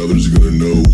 others are gonna know